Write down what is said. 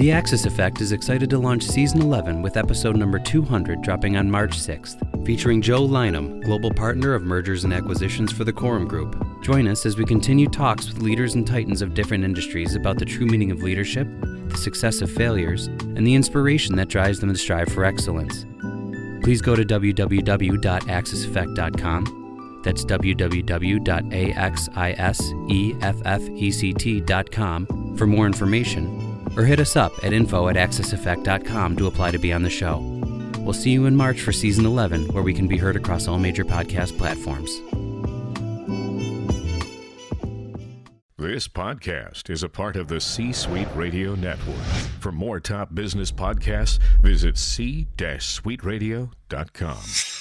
The Axis Effect is excited to launch season 11 with episode number 200 dropping on March 6th, featuring Joe Lynham, global partner of mergers and acquisitions for the Quorum Group. Join us as we continue talks with leaders and titans of different industries about the true meaning of leadership, the success of failures, and the inspiration that drives them to strive for excellence. Please go to www.axiseffect.com. That's www.axiseffect.com for more information or hit us up at info at axiseffect.com to apply to be on the show. We'll see you in March for season 11, where we can be heard across all major podcast platforms. This podcast is a part of the C Suite Radio Network. For more top business podcasts, visit c-suiteradio.com.